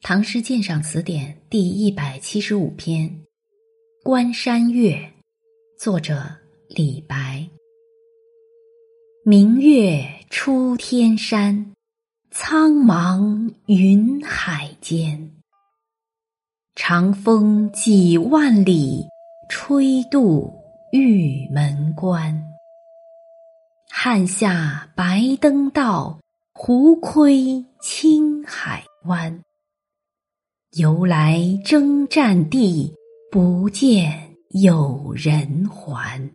唐诗鉴赏词典第一百七十五篇《关山月》，作者李白。明月出天山，苍茫云海间。长风几万里，吹度玉门关。汉下白登道，胡窥青海湾。由来征战地，不见有人还。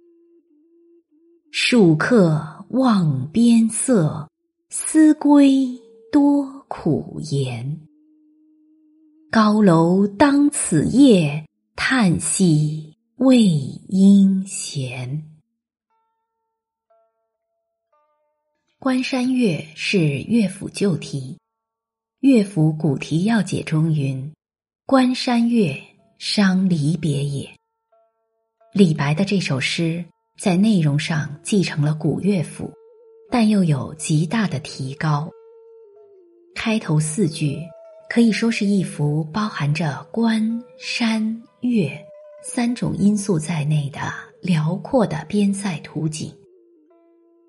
戍客望边色，思归多苦颜。高楼当此夜，叹息未应闲。《关山月》是乐府旧题。乐府古题要解中云：“关山月，伤离别也。”李白的这首诗在内容上继承了古乐府，但又有极大的提高。开头四句可以说是一幅包含着关山月三种因素在内的辽阔的边塞图景。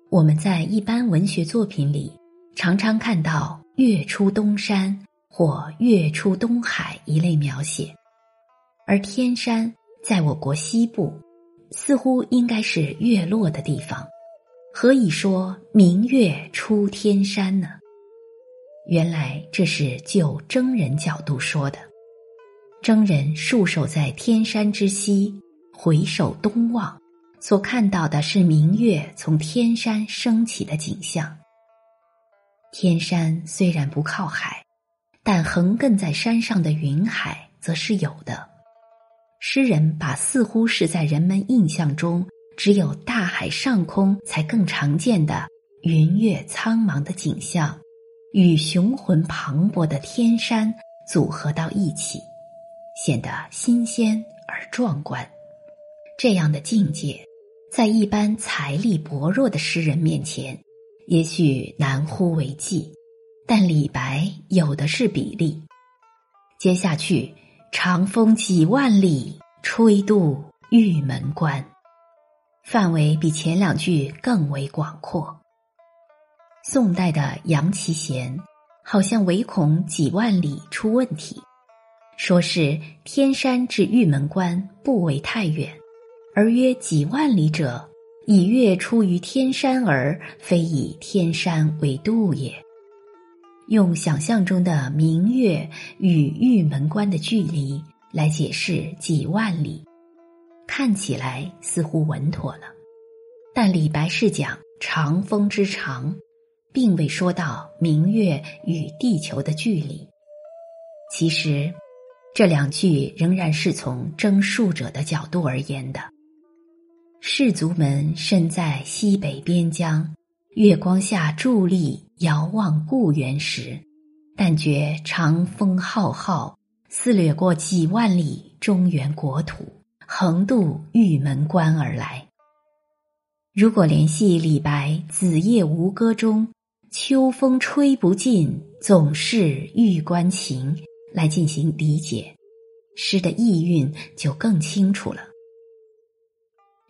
我们在一般文学作品里常常看到。月出东山或月出东海一类描写，而天山在我国西部，似乎应该是月落的地方，何以说明月出天山呢？原来这是就征人角度说的，征人戍守在天山之西，回首东望，所看到的是明月从天山升起的景象。天山虽然不靠海，但横亘在山上的云海则是有的。诗人把似乎是在人们印象中只有大海上空才更常见的云月苍茫的景象，与雄浑磅礴的天山组合到一起，显得新鲜而壮观。这样的境界，在一般财力薄弱的诗人面前。也许难乎为继，但李白有的是比例。接下去，长风几万里，吹度玉门关，范围比前两句更为广阔。宋代的杨其贤好像唯恐几万里出问题，说是天山至玉门关不为太远，而约几万里者。以月出于天山而非以天山为度也。用想象中的明月与玉门关的距离来解释几万里，看起来似乎稳妥了。但李白是讲长风之长，并未说到明月与地球的距离。其实，这两句仍然是从征戍者的角度而言的。士卒们身在西北边疆，月光下伫立遥望故园时，但觉长风浩浩，肆掠过几万里中原国土，横渡玉门关而来。如果联系李白《子夜吴歌》中“秋风吹不尽，总是玉关情”来进行理解，诗的意蕴就更清楚了。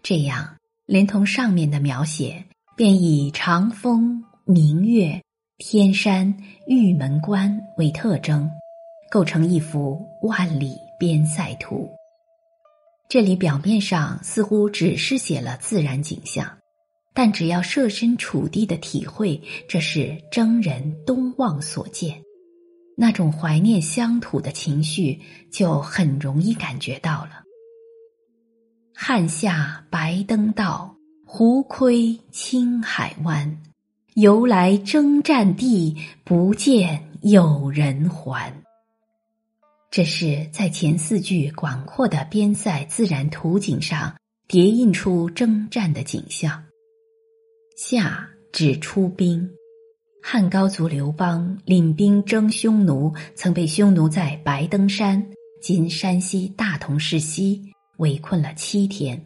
这样，连同上面的描写，便以长风、明月、天山、玉门关为特征，构成一幅万里边塞图。这里表面上似乎只是写了自然景象，但只要设身处地的体会，这是征人东望所见，那种怀念乡土的情绪，就很容易感觉到了。汉下白登道，胡窥青海湾。由来征战地，不见有人还。这是在前四句广阔的边塞自然图景上叠印出征战的景象。夏指出兵，汉高祖刘邦领兵征匈奴，曾被匈奴在白登山（今山西大同市西）。围困了七天，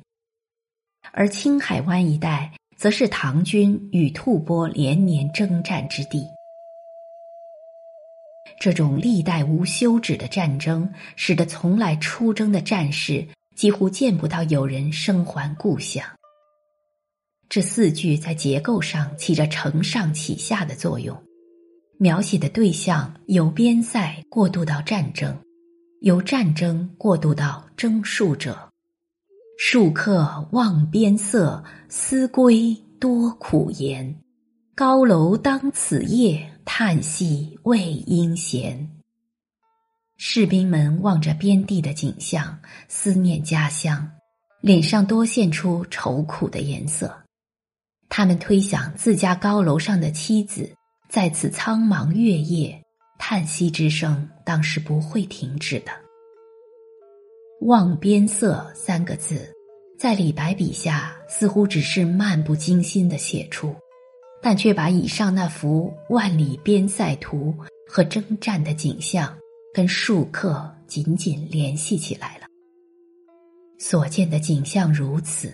而青海湾一带则是唐军与吐蕃连年征战之地。这种历代无休止的战争，使得从来出征的战士几乎见不到有人生还故乡。这四句在结构上起着承上启下的作用，描写的对象由边塞过渡到战争，由战争过渡到征戍者。戍客望边色，思归多苦言。高楼当此夜，叹息未应闲。士兵们望着边地的景象，思念家乡，脸上多现出愁苦的颜色。他们推想自家高楼上的妻子在此苍茫月夜，叹息之声当是不会停止的。望边塞三个字，在李白笔下似乎只是漫不经心的写出，但却把以上那幅万里边塞图和征战的景象跟戍客紧紧联系起来了。所见的景象如此，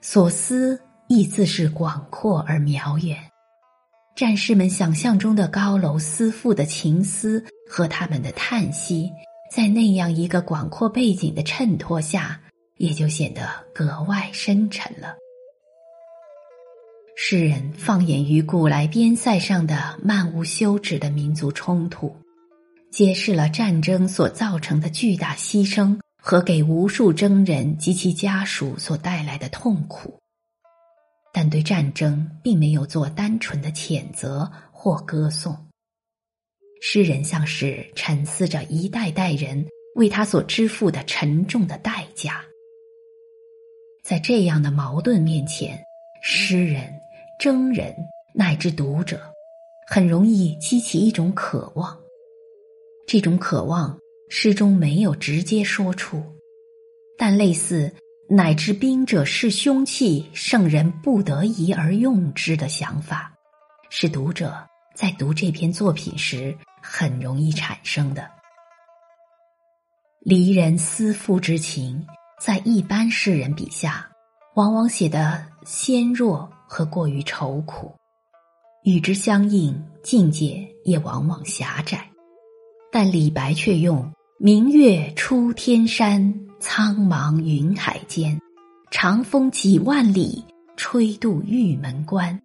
所思亦自是广阔而渺远。战士们想象中的高楼思妇的情思和他们的叹息。在那样一个广阔背景的衬托下，也就显得格外深沉了。诗人放眼于古来边塞上的漫无休止的民族冲突，揭示了战争所造成的巨大牺牲和给无数征人及其家属所带来的痛苦，但对战争并没有做单纯的谴责或歌颂。诗人像是沉思着一代代人为他所支付的沉重的代价，在这样的矛盾面前，诗人、征人乃至读者，很容易激起一种渴望。这种渴望诗中没有直接说出，但类似“乃至兵者是凶器，圣人不得已而用之”的想法，是读者在读这篇作品时。很容易产生的离人思妇之情，在一般诗人笔下，往往写得纤弱和过于愁苦，与之相应，境界也往往狭窄。但李白却用“明月出天山，苍茫云海间，长风几万里，吹度玉门关”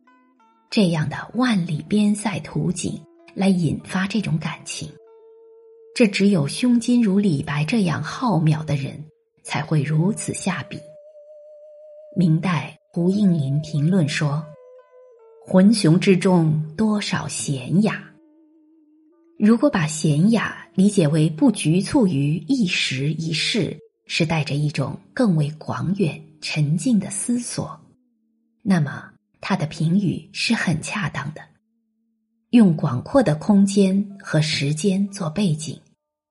这样的万里边塞图景。来引发这种感情，这只有胸襟如李白这样浩渺的人才会如此下笔。明代胡应麟评论说：“浑雄之中多少闲雅。”如果把闲雅理解为不局促于一时一事，是带着一种更为广远沉静的思索，那么他的评语是很恰当的。用广阔的空间和时间做背景，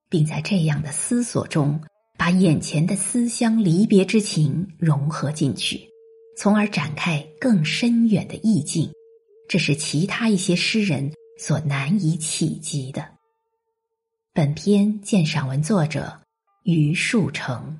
并在这样的思索中，把眼前的思乡离别之情融合进去，从而展开更深远的意境，这是其他一些诗人所难以企及的。本篇鉴赏文作者于树成。